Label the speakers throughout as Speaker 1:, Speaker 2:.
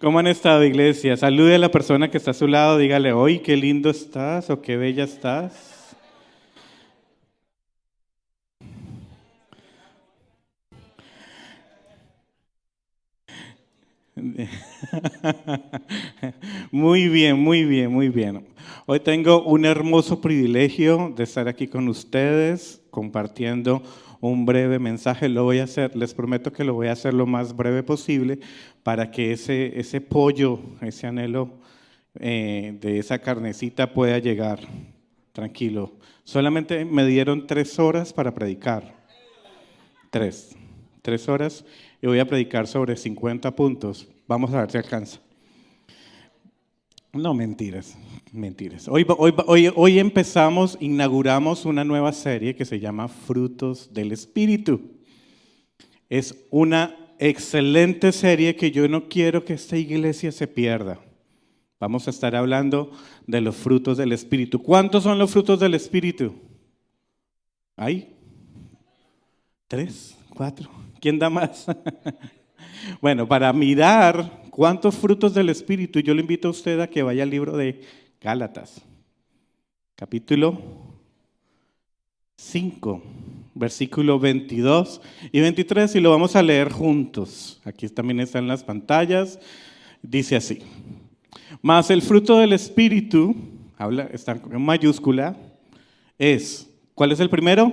Speaker 1: ¿Cómo han estado, iglesia? Salude a la persona que está a su lado, dígale, hoy qué lindo estás o qué bella estás. Muy bien, muy bien, muy bien. Hoy tengo un hermoso privilegio de estar aquí con ustedes compartiendo un breve mensaje. Lo voy a hacer, les prometo que lo voy a hacer lo más breve posible para que ese, ese pollo, ese anhelo eh, de esa carnecita pueda llegar. Tranquilo. Solamente me dieron tres horas para predicar. Tres. Tres horas y voy a predicar sobre 50 puntos. Vamos a ver si alcanza. No, mentiras, mentiras. Hoy, hoy, hoy, hoy empezamos, inauguramos una nueva serie que se llama Frutos del Espíritu. Es una excelente serie que yo no quiero que esta iglesia se pierda. Vamos a estar hablando de los frutos del Espíritu. ¿Cuántos son los frutos del Espíritu? ¿Hay? ¿Tres? ¿Cuatro? ¿Quién da más? bueno, para mirar cuántos frutos del Espíritu, yo le invito a usted a que vaya al libro de Gálatas, capítulo 5, versículo 22 y 23, y lo vamos a leer juntos. Aquí también están las pantallas. Dice así, más el fruto del Espíritu, habla, está en mayúscula, es, ¿cuál es el primero?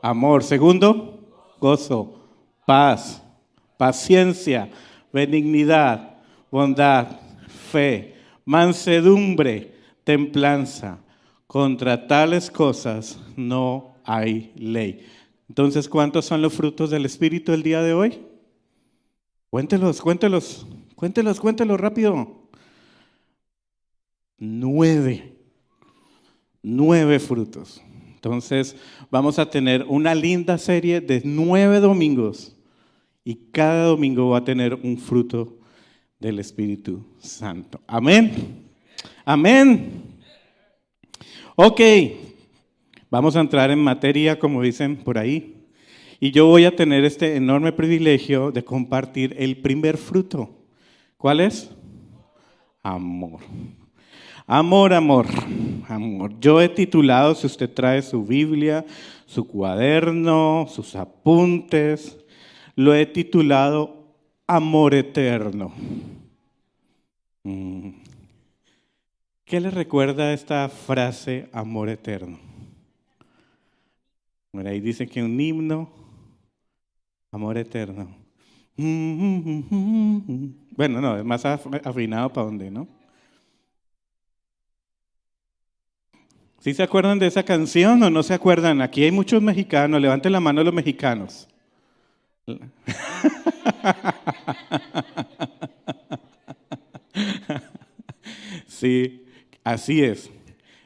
Speaker 1: Amor. Segundo, gozo paz, paciencia, benignidad, bondad, fe, mansedumbre, templanza. Contra tales cosas no hay ley. Entonces, ¿cuántos son los frutos del Espíritu el día de hoy? Cuéntelos, cuéntelos, cuéntelos, cuéntelos rápido. Nueve. Nueve frutos. Entonces, vamos a tener una linda serie de nueve domingos y cada domingo va a tener un fruto del Espíritu Santo. Amén. Amén. Ok, vamos a entrar en materia, como dicen por ahí. Y yo voy a tener este enorme privilegio de compartir el primer fruto. ¿Cuál es? Amor. Amor, amor, amor. Yo he titulado, si usted trae su Biblia, su cuaderno, sus apuntes, lo he titulado Amor Eterno. Mm. ¿Qué le recuerda esta frase Amor Eterno? Bueno, ahí dice que un himno, Amor Eterno. Bueno, no, es más afinado para dónde, ¿no? ¿Sí se acuerdan de esa canción o no se acuerdan? Aquí hay muchos mexicanos, levanten la mano los mexicanos. Sí, así es.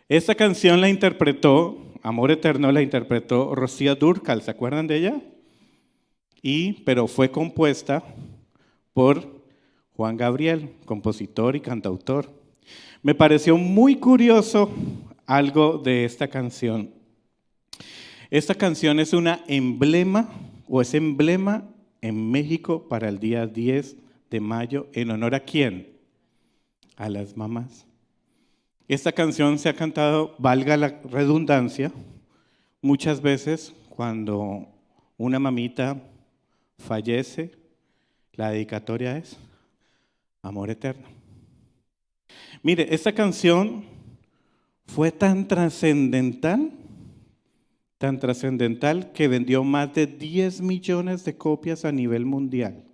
Speaker 1: Esta canción la interpretó, Amor Eterno la interpretó Rocío Durcal, ¿se acuerdan de ella? Y, pero fue compuesta por Juan Gabriel, compositor y cantautor. Me pareció muy curioso algo de esta canción. Esta canción es una emblema o es emblema en México para el día 10 de mayo en honor a quién? A las mamás. Esta canción se ha cantado, valga la redundancia, muchas veces cuando una mamita fallece, la dedicatoria es Amor Eterno. Mire, esta canción fue tan trascendental tan trascendental que vendió más de 10 millones de copias a nivel mundial,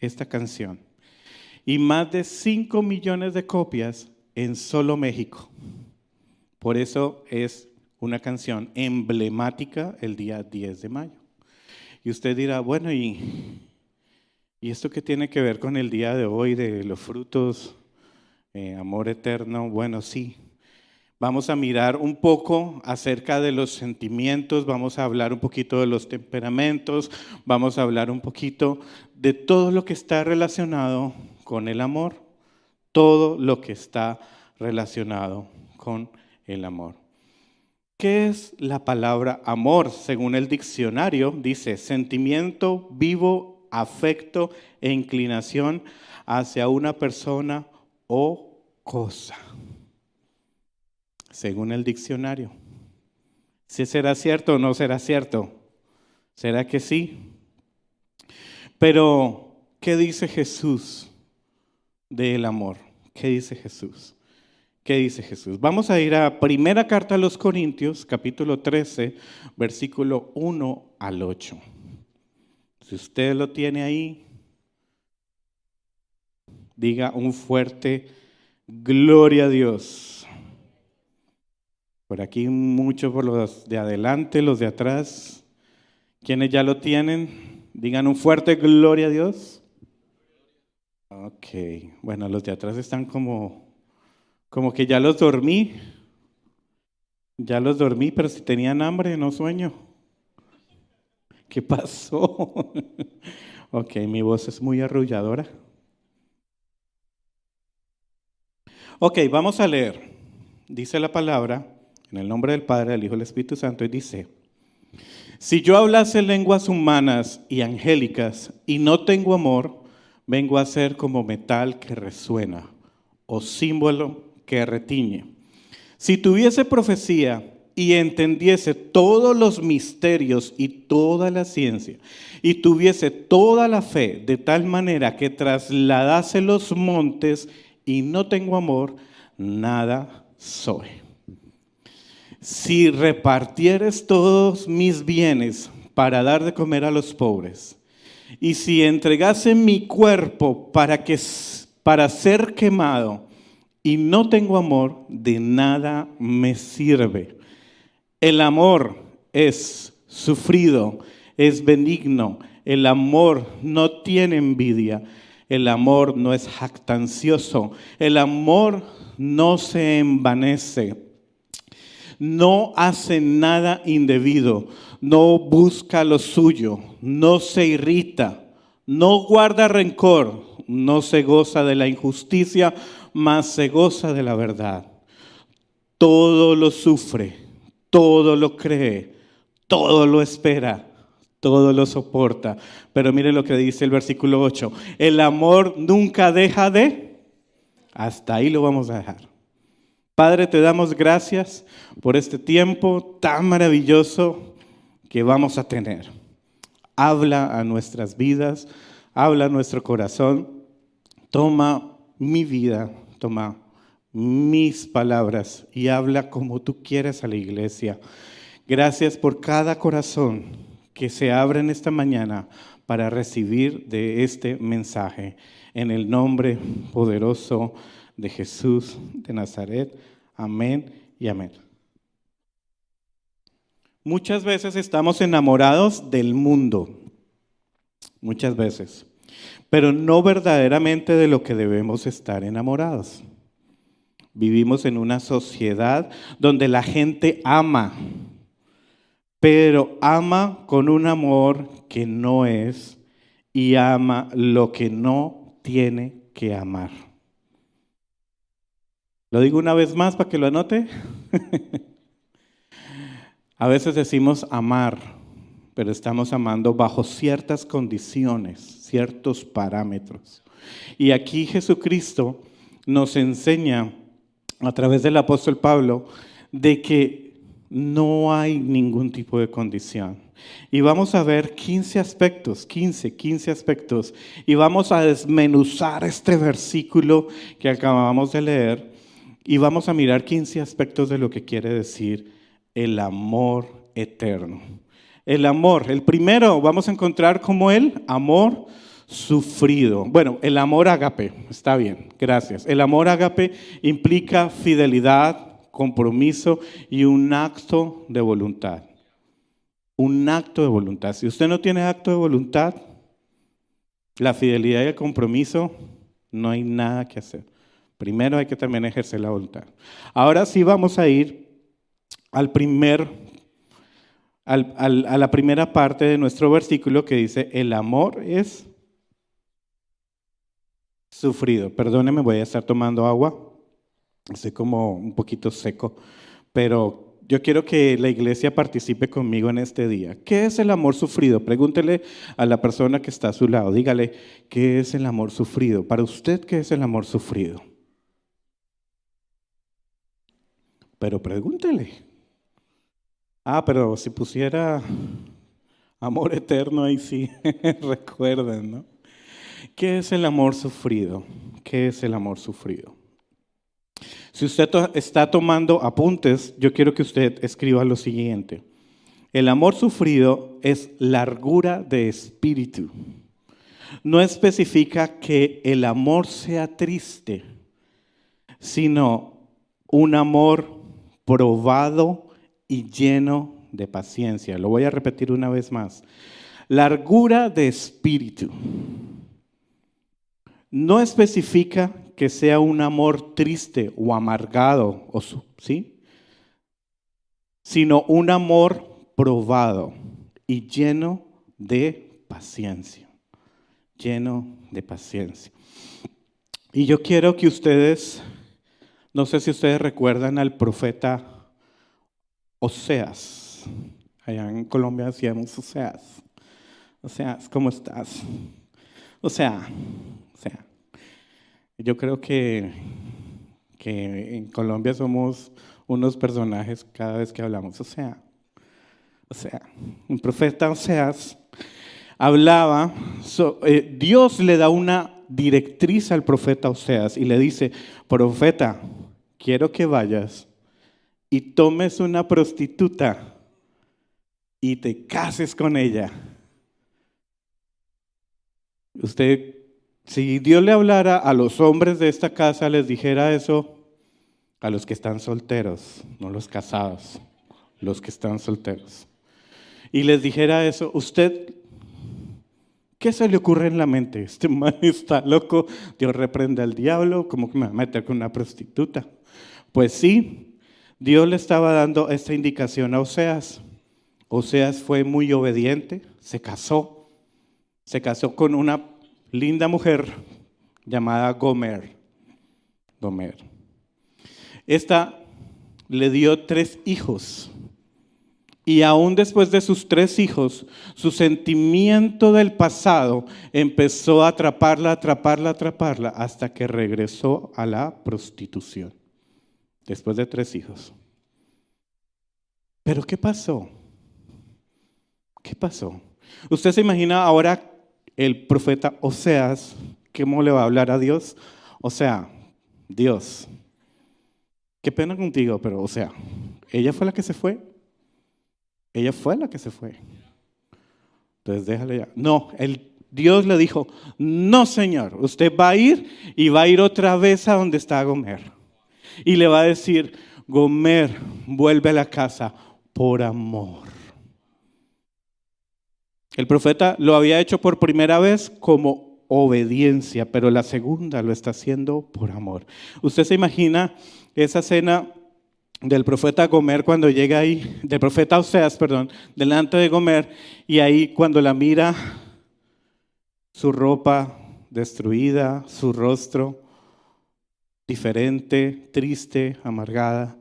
Speaker 1: esta canción. Y más de 5 millones de copias en solo México. Por eso es una canción emblemática el día 10 de mayo. Y usted dirá, bueno, ¿y, ¿y esto qué tiene que ver con el día de hoy de los frutos, eh, amor eterno? Bueno, sí, Vamos a mirar un poco acerca de los sentimientos, vamos a hablar un poquito de los temperamentos, vamos a hablar un poquito de todo lo que está relacionado con el amor, todo lo que está relacionado con el amor. ¿Qué es la palabra amor? Según el diccionario, dice sentimiento vivo afecto e inclinación hacia una persona o cosa, según el diccionario. Si será cierto o no será cierto. ¿Será que sí? Pero, ¿qué dice Jesús del amor? ¿Qué dice Jesús? ¿Qué dice Jesús? Vamos a ir a primera carta a los Corintios, capítulo 13, versículo 1 al 8. Si usted lo tiene ahí, diga un fuerte gloria a Dios. Por aquí muchos por los de adelante, los de atrás. Quienes ya lo tienen, digan un fuerte gloria a Dios. Ok, bueno, los de atrás están como, como que ya los dormí. Ya los dormí, pero si tenían hambre, no sueño. ¿Qué pasó? ok, mi voz es muy arrulladora. Ok, vamos a leer. Dice la palabra, en el nombre del Padre, del Hijo y del Espíritu Santo, y dice, si yo hablase lenguas humanas y angélicas y no tengo amor, vengo a ser como metal que resuena o símbolo que retiñe. Si tuviese profecía y entendiese todos los misterios y toda la ciencia, y tuviese toda la fe de tal manera que trasladase los montes y no tengo amor, nada soy. Si repartieres todos mis bienes para dar de comer a los pobres, y si entregase mi cuerpo para, que, para ser quemado, y no tengo amor, de nada me sirve. El amor es sufrido, es benigno. El amor no tiene envidia. El amor no es jactancioso. El amor no se envanece. No hace nada indebido. No busca lo suyo. No se irrita. No guarda rencor. No se goza de la injusticia, mas se goza de la verdad. Todo lo sufre todo lo cree, todo lo espera, todo lo soporta. Pero mire lo que dice el versículo 8, el amor nunca deja de, hasta ahí lo vamos a dejar. Padre, te damos gracias por este tiempo tan maravilloso que vamos a tener. Habla a nuestras vidas, habla a nuestro corazón, toma mi vida, toma mis palabras y habla como tú quieras a la iglesia. Gracias por cada corazón que se abre en esta mañana para recibir de este mensaje. En el nombre poderoso de Jesús de Nazaret. Amén y amén. Muchas veces estamos enamorados del mundo, muchas veces, pero no verdaderamente de lo que debemos estar enamorados. Vivimos en una sociedad donde la gente ama, pero ama con un amor que no es y ama lo que no tiene que amar. Lo digo una vez más para que lo anote. A veces decimos amar, pero estamos amando bajo ciertas condiciones, ciertos parámetros. Y aquí Jesucristo nos enseña a través del apóstol Pablo de que no hay ningún tipo de condición. Y vamos a ver 15 aspectos, 15, 15 aspectos. Y vamos a desmenuzar este versículo que acabamos de leer. Y vamos a mirar 15 aspectos de lo que quiere decir el amor eterno. El amor, el primero vamos a encontrar como el amor sufrido. Bueno, el amor ágape, está bien, gracias. El amor ágape implica fidelidad, compromiso y un acto de voluntad. Un acto de voluntad. Si usted no tiene acto de voluntad, la fidelidad y el compromiso, no hay nada que hacer. Primero hay que también ejercer la voluntad. Ahora sí vamos a ir al primer, a la primera parte de nuestro versículo que dice, el amor es sufrido. Perdóneme, voy a estar tomando agua. Estoy como un poquito seco, pero yo quiero que la iglesia participe conmigo en este día. ¿Qué es el amor sufrido? Pregúntele a la persona que está a su lado. Dígale, ¿qué es el amor sufrido? Para usted, ¿qué es el amor sufrido? Pero pregúntele. Ah, pero si pusiera amor eterno ahí sí, recuerden, ¿no? ¿Qué es el amor sufrido? ¿Qué es el amor sufrido? Si usted está tomando apuntes, yo quiero que usted escriba lo siguiente. El amor sufrido es largura de espíritu. No especifica que el amor sea triste, sino un amor probado y lleno de paciencia. Lo voy a repetir una vez más. Largura de espíritu. No especifica que sea un amor triste o amargado, ¿sí? sino un amor probado y lleno de paciencia. Lleno de paciencia. Y yo quiero que ustedes, no sé si ustedes recuerdan al profeta Oseas. Allá en Colombia decíamos Oseas. Oseas, ¿cómo estás? O sea, o sea, yo creo que, que en Colombia somos unos personajes cada vez que hablamos. O sea, o sea, un profeta Oseas hablaba, eh, Dios le da una directriz al profeta Oseas y le dice, profeta, quiero que vayas y tomes una prostituta y te cases con ella. Usted si Dios le hablara a los hombres de esta casa, les dijera eso a los que están solteros, no los casados, los que están solteros. Y les dijera eso, usted, ¿qué se le ocurre en la mente? Este man está loco, Dios reprende al diablo, ¿cómo que me va a meter con una prostituta? Pues sí, Dios le estaba dando esta indicación a Oseas. Oseas fue muy obediente, se casó, se casó con una linda mujer llamada Gomer. Gomer. Esta le dio tres hijos. Y aún después de sus tres hijos, su sentimiento del pasado empezó a atraparla, atraparla, atraparla, hasta que regresó a la prostitución. Después de tres hijos. Pero ¿qué pasó? ¿Qué pasó? Usted se imagina ahora el profeta Oseas, ¿cómo le va a hablar a Dios? O sea, Dios, qué pena contigo, pero o sea, ella fue la que se fue. Ella fue la que se fue. Entonces déjale ya. No, el, Dios le dijo, no señor, usted va a ir y va a ir otra vez a donde está Gomer. Y le va a decir, Gomer, vuelve a la casa por amor. El profeta lo había hecho por primera vez como obediencia, pero la segunda lo está haciendo por amor. Usted se imagina esa cena del profeta Gomer cuando llega ahí, del profeta Oseas, perdón, delante de Gomer, y ahí cuando la mira, su ropa destruida, su rostro diferente, triste, amargada,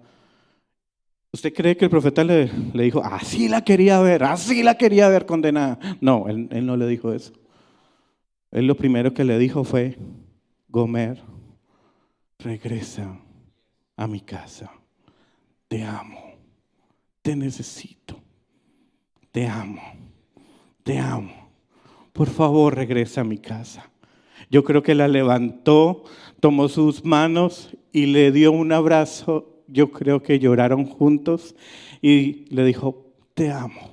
Speaker 1: ¿Usted cree que el profeta le, dijo, así la quería ver, así la quería ver condenada? No, él, él, no le dijo eso. Él lo primero que le dijo fue, Gomer, regresa a mi casa. Te amo, te necesito, te amo, te amo. Por favor, regresa a mi casa. Yo creo que la levantó, tomó sus manos y le dio un abrazo yo creo que lloraron juntos y le dijo, te amo,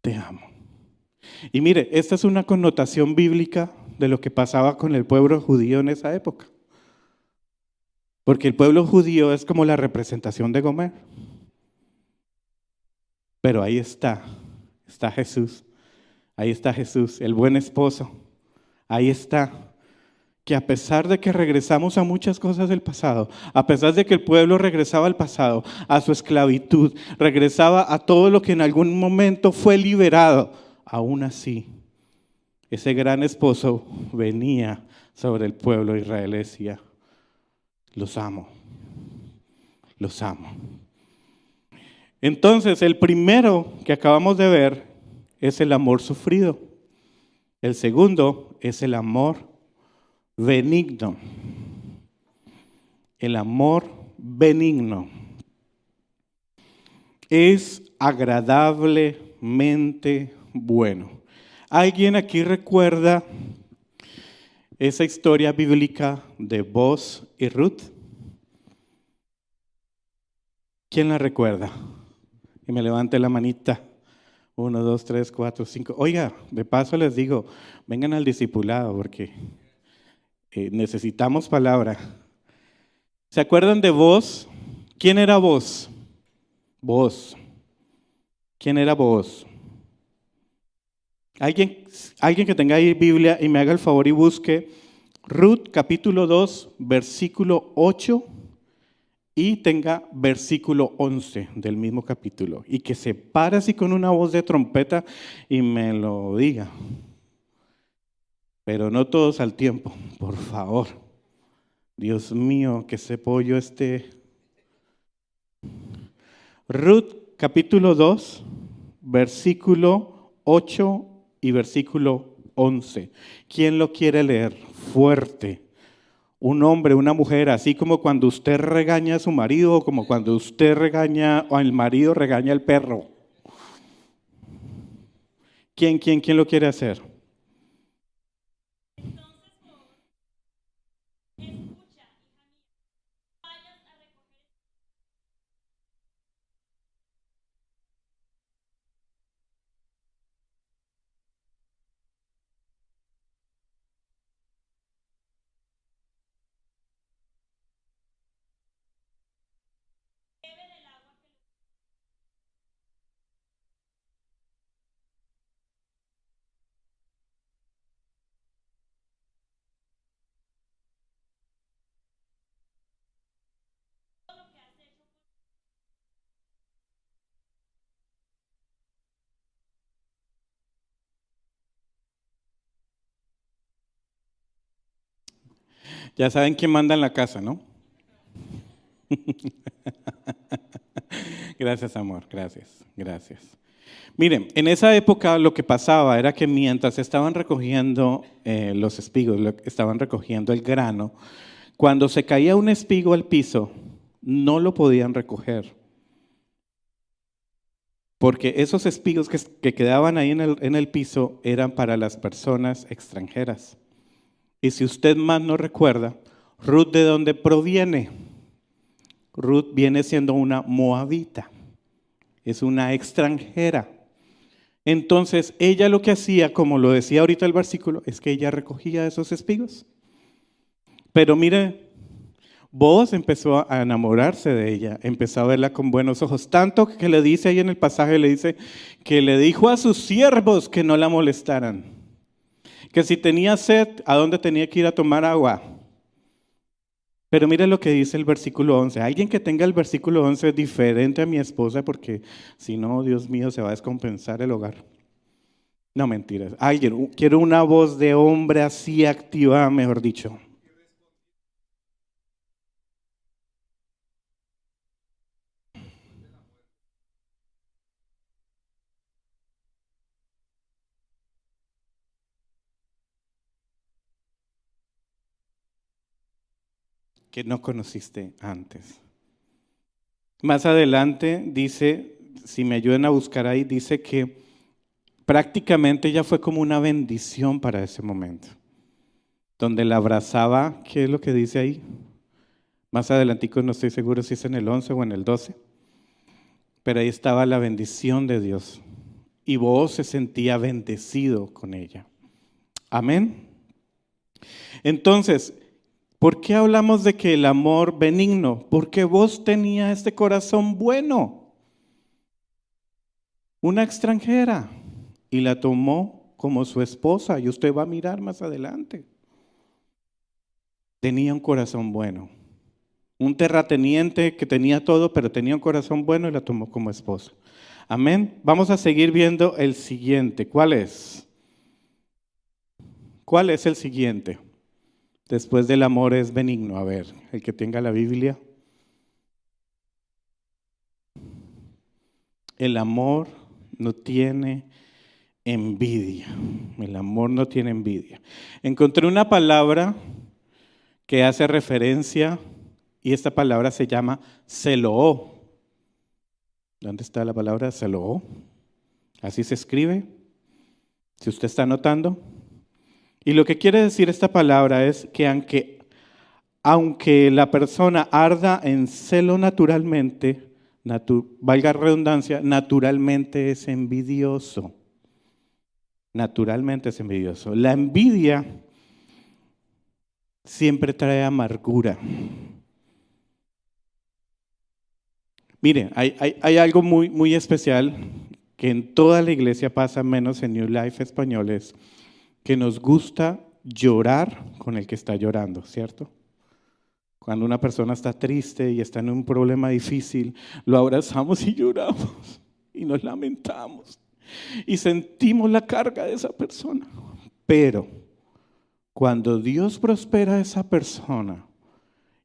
Speaker 1: te amo. Y mire, esta es una connotación bíblica de lo que pasaba con el pueblo judío en esa época. Porque el pueblo judío es como la representación de Gomer. Pero ahí está, está Jesús. Ahí está Jesús, el buen esposo. Ahí está que a pesar de que regresamos a muchas cosas del pasado, a pesar de que el pueblo regresaba al pasado, a su esclavitud, regresaba a todo lo que en algún momento fue liberado, aún así, ese gran esposo venía sobre el pueblo israelí y decía, los amo, los amo, Entonces, el primero que acabamos de ver es el amor sufrido. El segundo es el amor benigno. El amor benigno es agradablemente bueno. ¿Alguien aquí recuerda esa historia bíblica de Boz y Ruth? ¿Quién la recuerda? Y me levante la manita. Uno, dos, tres, cuatro, cinco. Oiga, de paso les digo, vengan al discipulado porque eh, necesitamos palabra. ¿Se acuerdan de vos? ¿Quién era vos? Vos. ¿Quién era vos? ¿Alguien, alguien que tenga ahí Biblia y me haga el favor y busque Ruth capítulo 2, versículo 8 y tenga versículo 11 del mismo capítulo y que se pare así con una voz de trompeta y me lo diga. Pero no todos al tiempo, por favor. Dios mío, que ese pollo esté. Ruth capítulo 2, versículo 8 y versículo 11. ¿Quién lo quiere leer? Fuerte un hombre, una mujer, así como cuando usted regaña a su marido o como cuando usted regaña o el marido regaña al perro. ¿Quién, quién, quién lo quiere hacer? Ya saben quién manda en la casa, ¿no? gracias, amor, gracias, gracias. Miren, en esa época lo que pasaba era que mientras estaban recogiendo eh, los espigos, estaban recogiendo el grano, cuando se caía un espigo al piso, no lo podían recoger. Porque esos espigos que, quedaban ahí en el, en el piso eran para las personas extranjeras. Y si usted más no recuerda, Ruth de dónde proviene? Ruth viene siendo una moabita, es una extranjera. Entonces, ella lo que hacía, como lo decía ahorita el versículo, es que ella recogía esos espigos. Pero mire, vos empezó a enamorarse de ella, empezó a verla con buenos ojos, tanto que le dice ahí en el pasaje, le dice que le dijo a sus siervos que no la molestaran que si tenía sed, ¿a dónde tenía que ir a tomar agua? Pero mire lo que dice el versículo 11. Alguien que tenga el versículo 11 diferente a mi esposa, porque si no, Dios mío, se va a descompensar el hogar. No mentiras. Alguien, quiero una voz de hombre así activa, mejor dicho. Que no conociste antes. Más adelante dice, si me ayudan a buscar ahí, dice que prácticamente ya fue como una bendición para ese momento, donde la abrazaba, ¿qué es lo que dice ahí? Más adelantico no estoy seguro si es en el 11 o en el 12, pero ahí estaba la bendición de Dios y vos se sentía bendecido con ella. Amén. Entonces, ¿Por qué hablamos de que el amor benigno? Porque vos tenía este corazón bueno. Una extranjera y la tomó como su esposa y usted va a mirar más adelante. Tenía un corazón bueno. Un terrateniente que tenía todo, pero tenía un corazón bueno y la tomó como esposa. Amén. Vamos a seguir viendo el siguiente. ¿Cuál es? ¿Cuál es el siguiente? Después del amor es benigno. A ver, el que tenga la Biblia. el amor no tiene envidia. El amor no tiene envidia. Encontré una palabra que hace referencia y esta palabra se llama celo. ¿Dónde está la palabra celo? Así se escribe. Si usted está notando. Y lo que quiere decir esta palabra es que aunque, aunque la persona arda en celo naturalmente, valga redundancia, naturalmente es envidioso. Naturalmente es envidioso. La envidia siempre trae amargura. Mire, hay, hay, algo muy, muy especial que en toda la iglesia pasa, menos en New Life Españoles, que nos gusta llorar con el que está llorando, ¿cierto? Cuando una persona está triste y está en un problema difícil, lo abrazamos y lloramos y nos lamentamos y sentimos la carga de esa persona. Pero cuando Dios prospera a esa persona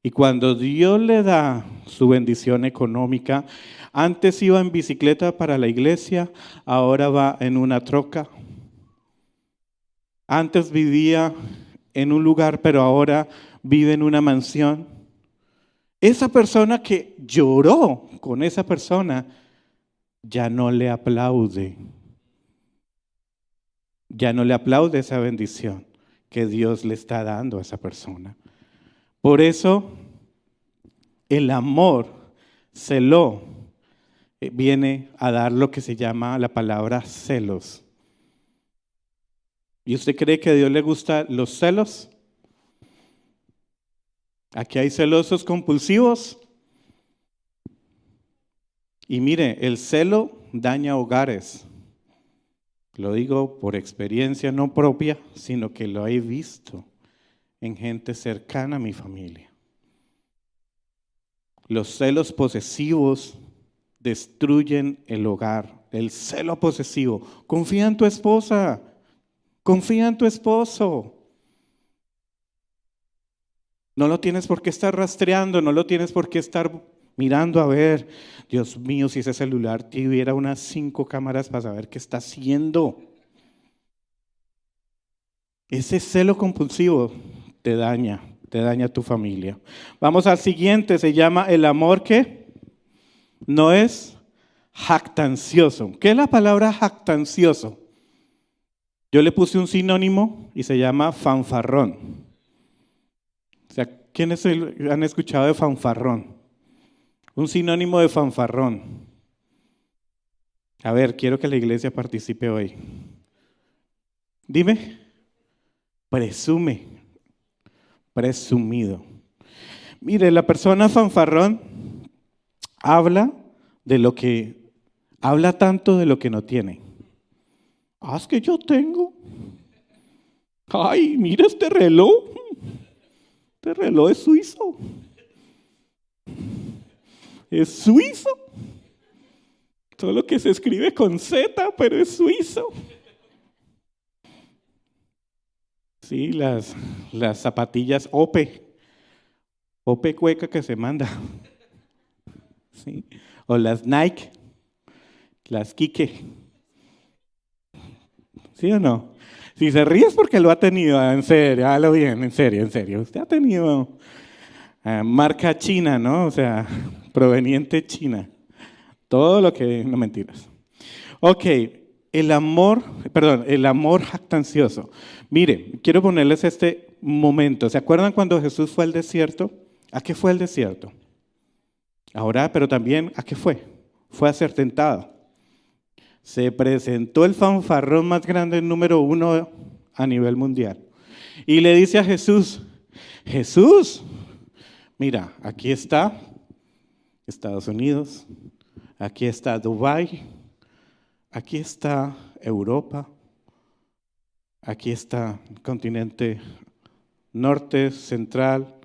Speaker 1: y cuando Dios le da su bendición económica, antes iba en bicicleta para la iglesia, ahora va en una troca. Antes vivía en un lugar, pero ahora vive en una mansión. Esa persona que lloró con esa persona ya no le aplaude. Ya no le aplaude esa bendición que Dios le está dando a esa persona. Por eso el amor celó eh, viene a dar lo que se llama la palabra celos. ¿Y usted cree que a Dios le gustan los celos? Aquí hay celosos compulsivos. Y mire, el celo daña hogares. Lo digo por experiencia no propia, sino que lo he visto en gente cercana a mi familia. Los celos posesivos destruyen el hogar. El celo posesivo. Confía en tu esposa. Confía en tu esposo. No lo tienes por qué estar rastreando, no lo tienes por qué estar mirando a ver, Dios mío, si ese celular tuviera unas cinco cámaras para saber qué está haciendo. Ese celo compulsivo te daña, te daña a tu familia. Vamos al siguiente, se llama el amor que no es jactancioso. ¿Qué es la palabra jactancioso? Yo le puse un sinónimo y se llama fanfarrón. ¿Quiénes han escuchado de fanfarrón? Un sinónimo de fanfarrón. A ver, quiero que la iglesia participe hoy. Dime, presume, presumido. Mire, la persona fanfarrón habla de lo que, habla tanto de lo que no tiene. Haz que yo tengo. Ay, mira este reloj. Este reloj es suizo. Es suizo. Todo que se escribe con Z, pero es suizo. Sí, las, las zapatillas OPE. OPE cueca que se manda. Sí. O las Nike. Las Kike. ¿Sí o no? Si se ríe es porque lo ha tenido, ah, en serio, hágalo bien, en serio, en serio. Usted ha tenido ah, marca china, ¿no? O sea, proveniente china. Todo lo que, no mentiras. Ok, el amor, perdón, el amor jactancioso. Mire, quiero ponerles este momento. ¿Se acuerdan cuando Jesús fue al desierto? ¿A qué fue el desierto? Ahora, pero también, ¿a qué fue? Fue a ser tentado se presentó el fanfarrón más grande, número uno a nivel mundial. Y le dice a Jesús, Jesús, mira, aquí está Estados Unidos, aquí está Dubái, aquí está Europa, aquí está el continente norte, central,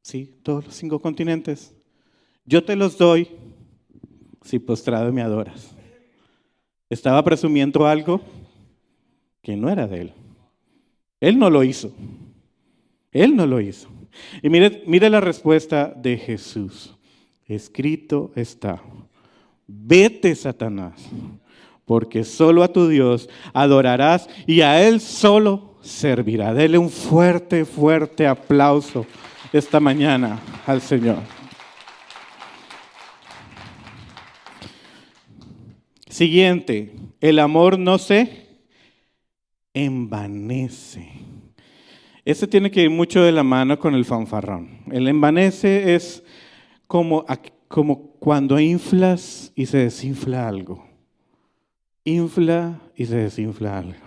Speaker 1: sí, todos los cinco continentes. Yo te los doy si postrado me adoras. Estaba presumiendo algo que no era de él. Él no lo hizo. Él no lo hizo. Y mire, mire la respuesta de Jesús. Escrito está, vete Satanás, porque solo a tu Dios adorarás y a Él solo servirá. Dele un fuerte, fuerte aplauso esta mañana al Señor. Siguiente, el amor no se envanece. Ese tiene que ir mucho de la mano con el fanfarrón. El envanece es como, como cuando inflas y se desinfla algo. Infla y se desinfla algo.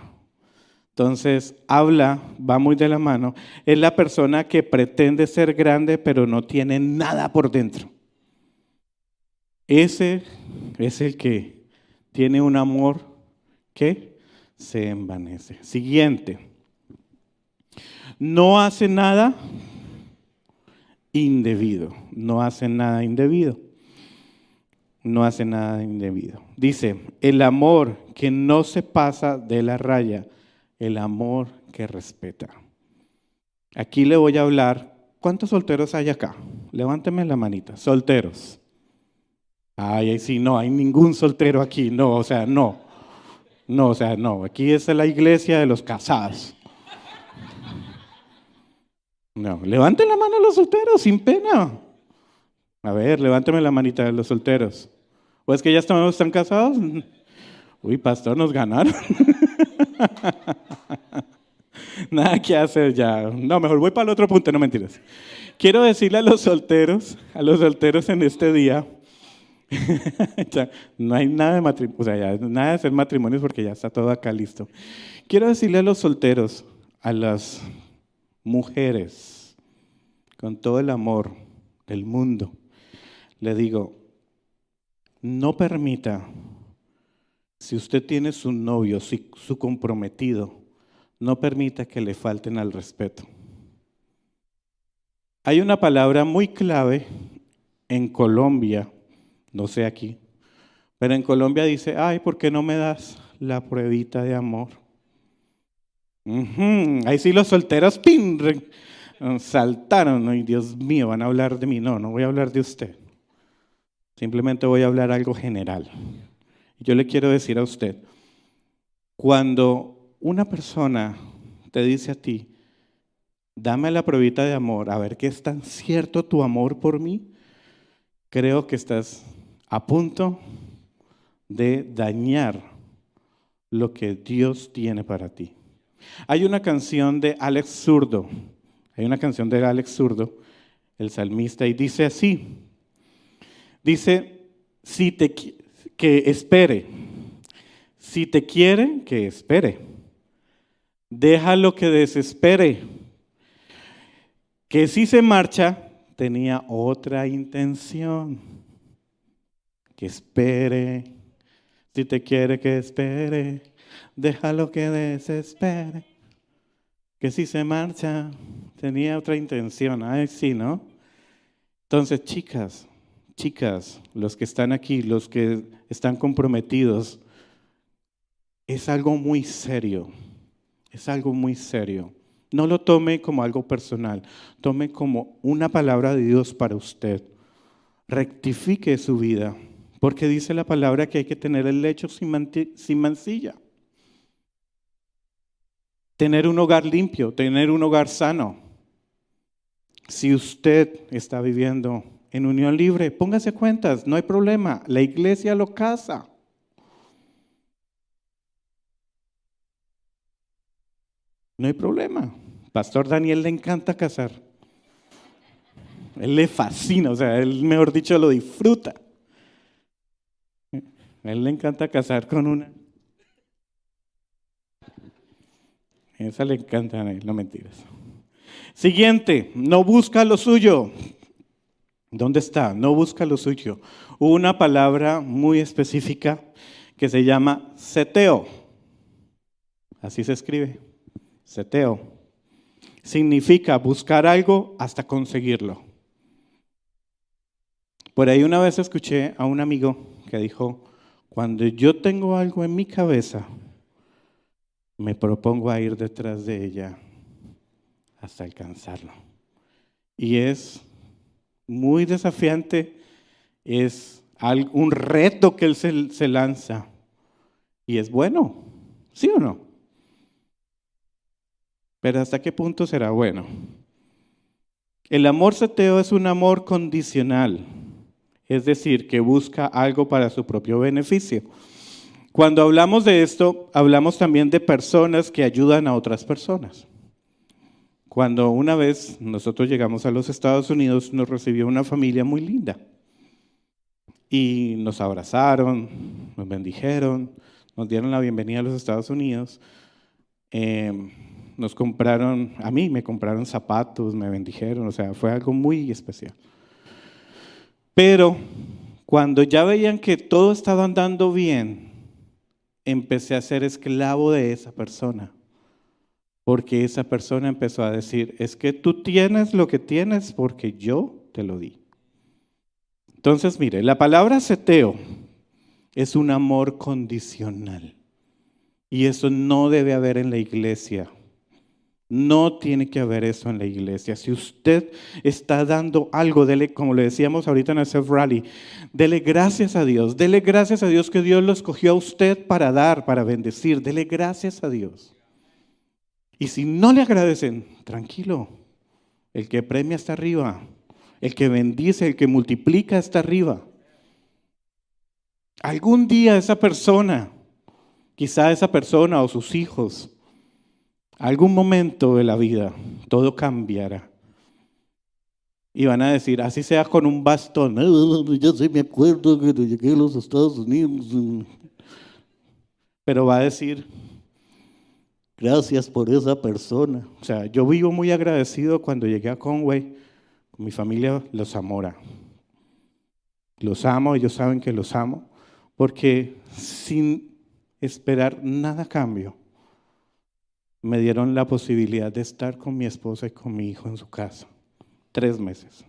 Speaker 1: Entonces, habla, va muy de la mano. Es la persona que pretende ser grande, pero no tiene nada por dentro. Ese es el que tiene un amor que se envanece. Siguiente. No hace nada indebido. No hace nada indebido. No hace nada indebido. Dice, el amor que no se pasa de la raya, el amor que respeta. Aquí le voy a hablar. ¿Cuántos solteros hay acá? Levánteme la manita. Solteros. Ay, sí, no, hay ningún soltero aquí. No, o sea, no. No, o sea, no. Aquí es la iglesia de los casados. No, levanten la mano los solteros, sin pena. A ver, levánteme la manita de los solteros. ¿O es que ya estamos, están casados? Uy, pastor, nos ganaron. Nada que hacer ya. No, mejor voy para el otro punto, no mentiras. Quiero decirle a los solteros, a los solteros en este día, no hay nada de matrimonio, o sea, ya, nada de hacer matrimonios porque ya está todo acá listo. Quiero decirle a los solteros, a las mujeres, con todo el amor del mundo, le digo, no permita, si usted tiene su novio, su comprometido, no permita que le falten al respeto. Hay una palabra muy clave en Colombia, no sé aquí, pero en Colombia dice, ay, ¿por qué no me das la pruebita de amor? Ahí sí los solteros ¡pin! saltaron. Ay, Dios mío, van a hablar de mí. No, no voy a hablar de usted. Simplemente voy a hablar algo general. Yo le quiero decir a usted, cuando una persona te dice a ti, dame la pruebita de amor, a ver qué es tan cierto tu amor por mí, creo que estás a punto de dañar lo que Dios tiene para ti. Hay una canción de Alex Zurdo, hay una canción de Alex Zurdo, el salmista, y dice así, dice, si te, que espere, si te quiere, que espere, déjalo que desespere, que si se marcha, tenía otra intención, que espere, si te quiere, que espere déjalo que desespere, que si se marcha, tenía otra intención. Ay, sí, ¿no? Entonces, chicas, chicas, los que están aquí, los que están comprometidos, es algo muy serio, es algo muy serio. No lo tome como algo personal, tome como una palabra de Dios para usted. Rectifique su vida, porque dice la palabra que hay que tener el lecho sin, mancilla tener un hogar limpio, tener un hogar sano. Si usted está viviendo en unión libre, póngase cuentas, no hay problema, la iglesia lo casa. No hay problema. Pastor Daniel le encanta casar. Él le fascina, o sea, él mejor dicho lo disfruta. Él le encanta casar con una Esa le encanta a él, no mentiras. Siguiente, no busca lo suyo. ¿Dónde está? No busca lo suyo. Una palabra muy específica que se llama seteo. Así se escribe. Seteo. Significa buscar algo hasta conseguirlo. Por ahí una vez escuché a un amigo que dijo, cuando yo tengo algo en mi cabeza, me propongo a ir detrás de ella hasta alcanzarlo. Y es muy desafiante, es un reto que Él se, se lanza. Y es bueno, ¿sí o no? Pero ¿hasta qué punto será bueno? El amor seteo es un amor condicional, es decir, que busca algo para su propio beneficio. Cuando hablamos de esto, hablamos también de personas que ayudan a otras personas. Cuando una vez nosotros llegamos a los Estados Unidos, nos recibió una familia muy linda. Y nos abrazaron, nos bendijeron, nos dieron la bienvenida a los Estados Unidos. Em, nos compraron, a mí me compraron zapatos, me bendijeron, o sea, fue algo muy especial. Pero cuando ya veían que todo estaba andando bien, empecé a ser esclavo de esa persona. Porque esa persona empezó a decir, es que tú tienes lo que tienes porque yo te lo di. Entonces, mire, la palabra seteo es un amor condicional. Y eso no debe haber en la iglesia. No tiene que haber eso en la iglesia. Si usted está dando algo, dele, como le decíamos ahorita en el Self Rally, dele gracias a Dios. Dele gracias a Dios que Dios lo escogió a usted para dar, para bendecir. Dele gracias a Dios. Y si no le agradecen, tranquilo. El que premia está arriba. El que bendice, el que multiplica está arriba. Algún día esa persona, quizá esa persona o sus hijos, algún momento de la vida, todo cambiará. Y van a decir, así sea con un bastón. Yo sí me acuerdo que llegué a los Estados Unidos. Pero va a decir, gracias por esa persona. O sea, yo vivo muy agradecido cuando llegué a Conway. Con mi familia los amora. Los amo, ellos saben que los amo. Porque sin esperar nada a cambio, me dieron la posibilidad de estar con mi esposa y con mi hijo en su casa. Tres meses.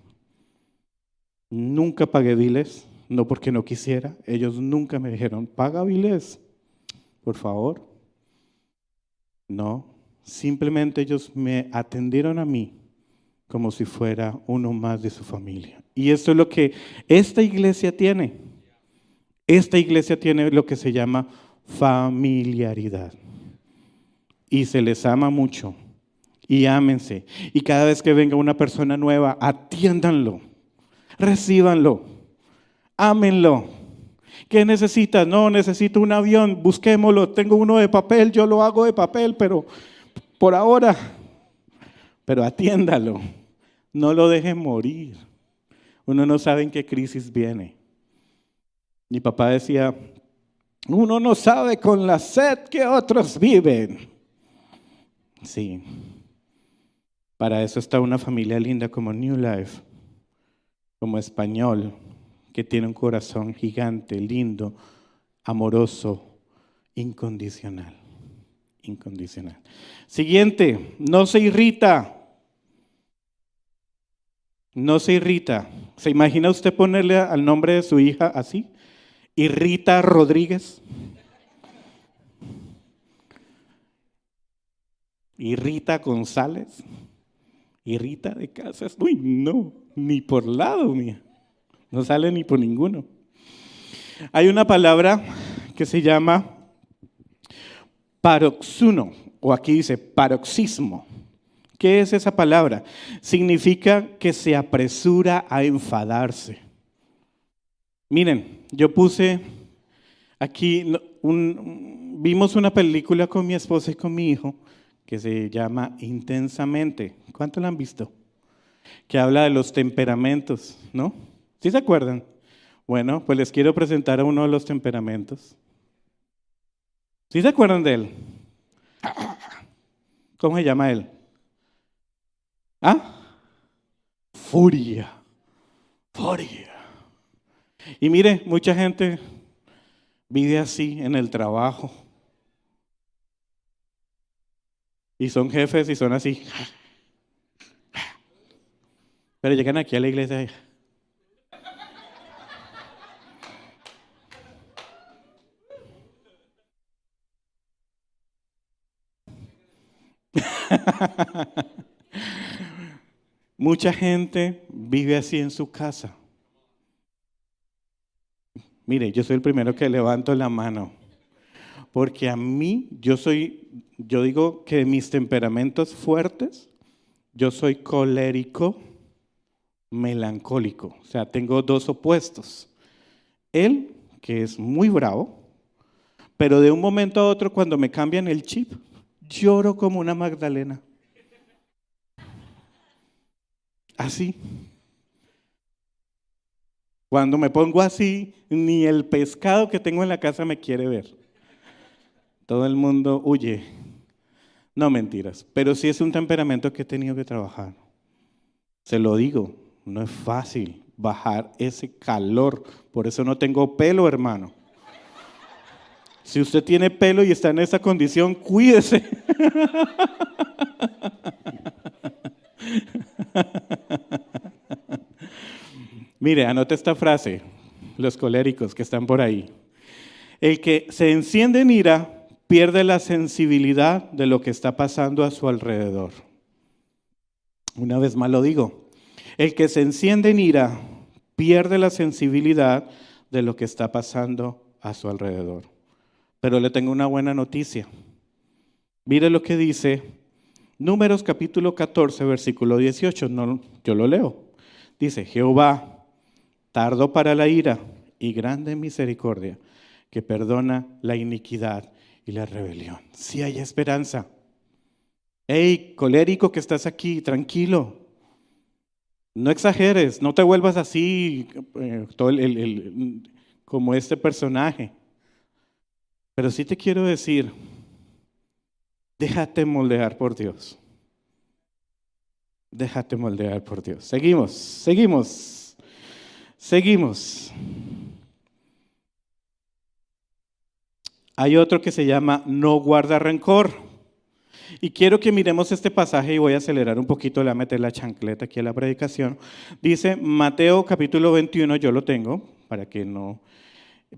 Speaker 1: Nunca pagué biles, no porque no quisiera. Ellos nunca me dijeron, paga biles, por favor. No, simplemente ellos me atendieron a mí como si fuera uno más de su familia. Y esto es lo que esta iglesia tiene. Esta iglesia tiene lo que se llama familiaridad y se les ama mucho. Y ámense. Y cada vez que venga una persona nueva, atiéndanlo, recíbanlo, ámenlo. ¿Qué necesita? No, necesito un avión, busquémoslo. Tengo uno de papel, yo lo hago de papel, pero por ahora, pero atiéndalo. No lo dejen morir. Uno no sabe en qué crisis viene. Mi papá decía, uno no sabe con la sed que otros viven. Sí. Para eso está una familia linda como New Life, como español, que tiene un corazón gigante, lindo, amoroso, incondicional. Incondicional. Siguiente, no se irrita. No se irrita. ¿Se imagina usted ponerle al nombre de su hija así? Irrita Rodríguez. Y Rita González y Rita de Casas. Uy, no, ni por lado, mía. No sale ni por ninguno. Hay una palabra que se llama paroxuno, o aquí dice paroxismo. ¿Qué es esa palabra? Significa que se apresura a enfadarse. Miren, yo puse aquí, vimos una película con mi esposa y con mi hijo que se llama Intensamente. ¿Cuánto la han visto? Que habla de los temperamentos, ¿no? ¿Sí se acuerdan? Bueno, pues les quiero presentar a uno de los temperamentos. ¿Sí se acuerdan de él? ¿Cómo se llama él? ¿Ah? Furia. Furia. Y mire, mucha gente vive así en el trabajo Y son jefes y son así. Pero llegan aquí a la iglesia. Mucha gente vive así en su casa. Mire, yo soy el primero que levanto la mano. Porque a mí, yo soy, yo digo que mis temperamentos fuertes, yo soy colérico, melancólico. O sea, tengo dos opuestos. Él, que es muy bravo, pero de un momento a otro, cuando me cambian el chip, lloro como una Magdalena. Así. Cuando me pongo así, ni el pescado que tengo en la casa me quiere ver. Todo el mundo huye. No mentiras, pero sí es un temperamento que he tenido que trabajar. Se lo digo, no es fácil bajar ese calor. Por eso no tengo pelo, hermano. Si usted tiene pelo y está en esa condición, cuídese. Mire, anote esta frase, los coléricos que están por ahí. El que se enciende en ira pierde la sensibilidad de lo que está pasando a su alrededor. Una vez más lo digo. El que se enciende en ira pierde la sensibilidad de lo que está pasando a su alrededor. Pero le tengo una buena noticia. Mire lo que dice Números capítulo 14, versículo 18. No, yo lo leo. Dice, Jehová tardo para la ira y grande misericordia, que perdona la iniquidad y la rebelión. Si hay esperanza. Hey, colérico que estás aquí, tranquilo. No exageres, no te vuelvas así eh, como este personaje. Pero sí te quiero decir, déjate moldear por Dios. Déjate moldear por Dios. Seguimos, seguimos. Seguimos. Hay otro que se llama no guarda rencor. Y quiero que miremos este pasaje y voy a acelerar un poquito, le voy a meter la chancleta aquí a la predicación. Dice Mateo capítulo 21, yo lo tengo, para que no...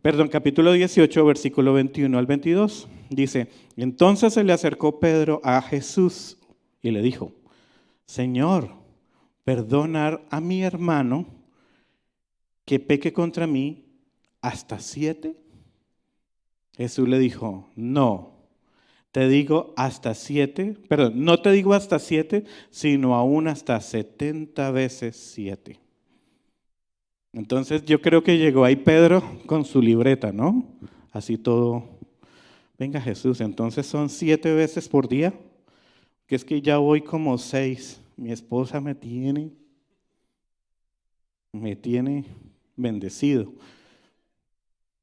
Speaker 1: Perdón, capítulo 18, versículo 21 al 22. Dice, entonces se le acercó Pedro a Jesús y le dijo, Señor, perdonar a mi hermano que peque contra mí hasta siete? Jesús le dijo, no, te digo hasta siete, perdón, no te digo hasta siete, sino aún hasta setenta veces siete. Entonces yo creo que llegó ahí Pedro con su libreta, ¿no? Así todo. Venga Jesús, entonces son siete veces por día, que es que ya voy como seis. Mi esposa me tiene, me tiene bendecido.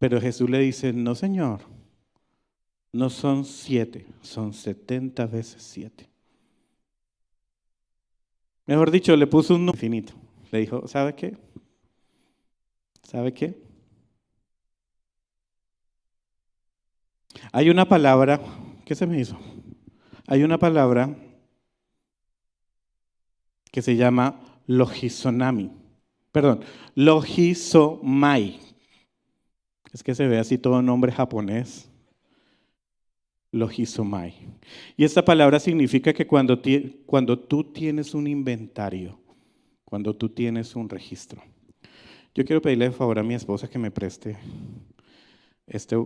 Speaker 1: Pero Jesús le dice, no Señor, no son siete, son setenta veces siete. Mejor dicho, le puso un número infinito. Le dijo, ¿sabe qué? ¿Sabe qué? Hay una palabra, ¿qué se me hizo? Hay una palabra que se llama logisonami perdón, Logisomai. Es que se ve así todo nombre japonés. Logisomai. Y esta palabra significa que cuando, cuando tú tienes un inventario, cuando tú tienes un registro. Yo quiero pedirle favor a mi esposa que me preste este.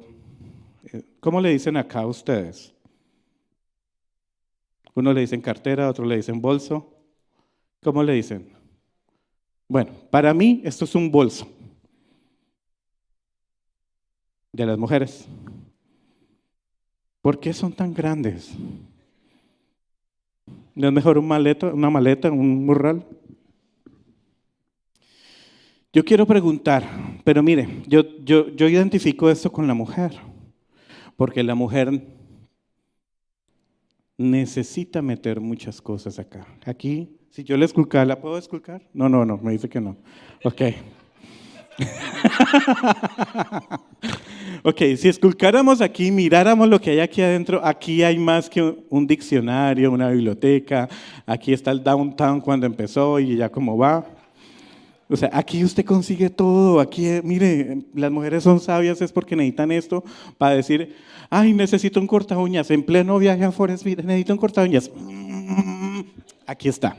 Speaker 1: Eh, ¿Cómo le dicen acá a ustedes? Uno le dicen cartera, otro le dicen bolso. ¿Cómo le dicen? Bueno, para mí esto es un bolso de las mujeres. ¿Por qué son tan grandes? ¿No es mejor maleta, una maleta, un morral? Yo quiero preguntar, pero mire, yo, yo, yo identifico esto con la mujer, porque la mujer necesita meter muchas cosas acá. Aquí si yo le esculcar, ¿la puedo esculcar? No, no, no, me dice que no. Ok. ok, si esculcáramos aquí, miráramos lo que hay aquí adentro, aquí hay más que un diccionario, una biblioteca, aquí está el downtown cuando empezó y ya cómo va. O sea, aquí usted consigue todo, aquí, mire, las mujeres son sabias es porque necesitan esto para decir, ay, necesito un corta uñas, en pleno viaje a Forest necesito un corta uñas. Aquí está.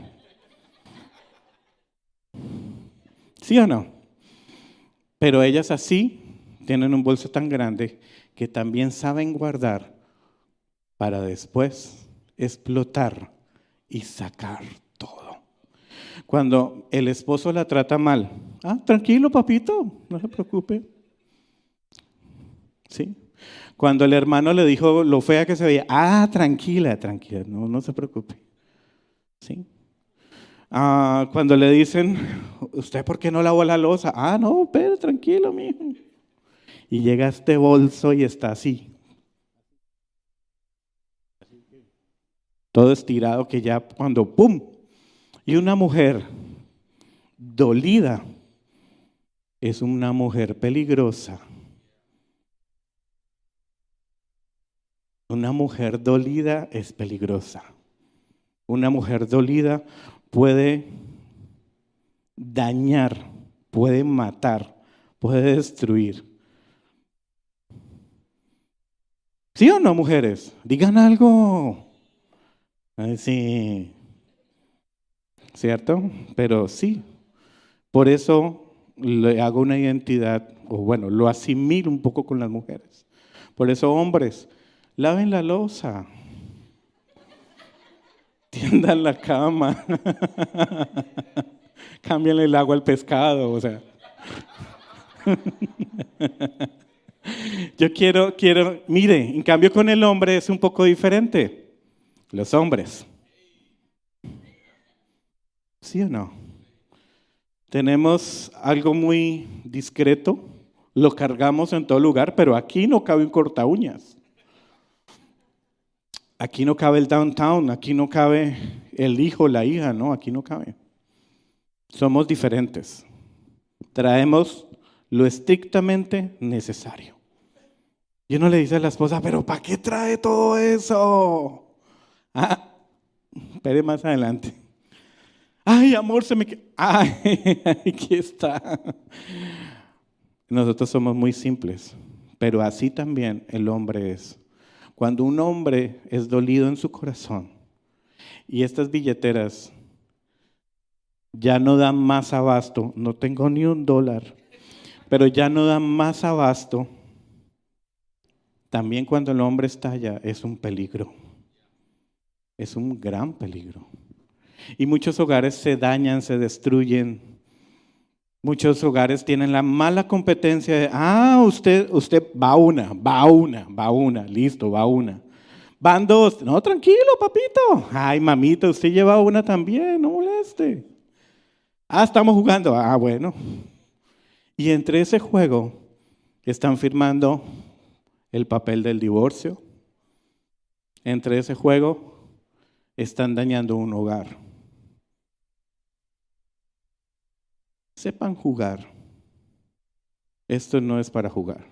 Speaker 1: ¿Sí o no? Pero ellas así tienen un bolso tan grande que también saben guardar para después explotar y sacar todo. Cuando el esposo la trata mal, ah, tranquilo papito, no se preocupe. ¿Sí? Cuando el hermano le dijo lo fea que se veía, ah, tranquila, tranquila, no, no se preocupe. ¿Sí? Ah, cuando le dicen, ¿usted por qué no lavó la losa? Ah, no, pero tranquilo, mijo. Y llega este bolso y está así. Todo estirado que ya cuando ¡pum! Y una mujer dolida es una mujer peligrosa. Una mujer dolida es peligrosa. Una mujer dolida puede dañar, puede matar, puede destruir. ¿Sí o no, mujeres? Digan algo. sí. ¿Cierto? Pero sí. Por eso le hago una identidad, o bueno, lo asimilo un poco con las mujeres. Por eso, hombres, laven la losa tiendan la cama, cambian el agua al pescado, o sea. Yo quiero, quiero, mire, en cambio con el hombre es un poco diferente. Los hombres. ¿Sí o no? Tenemos algo muy discreto, lo cargamos en todo lugar, pero aquí no cabe un corta uñas. Aquí no cabe el downtown, aquí no cabe el hijo, la hija, no, aquí no cabe. Somos diferentes. Traemos lo estrictamente necesario. Y uno le dice a la esposa, pero ¿para qué trae todo eso? Ah, más adelante. Ay, amor, se me... Ay, aquí está. Nosotros somos muy simples, pero así también el hombre es. Cuando un hombre es dolido en su corazón y estas billeteras ya no dan más abasto, no tengo ni un dólar, pero ya no dan más abasto, también cuando el hombre estalla es un peligro, es un gran peligro. Y muchos hogares se dañan, se destruyen Muchos hogares tienen la mala competencia de, ah, usted, usted va una, va una, va una, listo, va una. Van dos, no, tranquilo, papito. Ay, mamita, usted lleva una también, no moleste. Ah, estamos jugando, ah, bueno. Y entre ese juego están firmando el papel del divorcio. Entre ese juego están dañando un hogar. sepan jugar. Esto no es para jugar.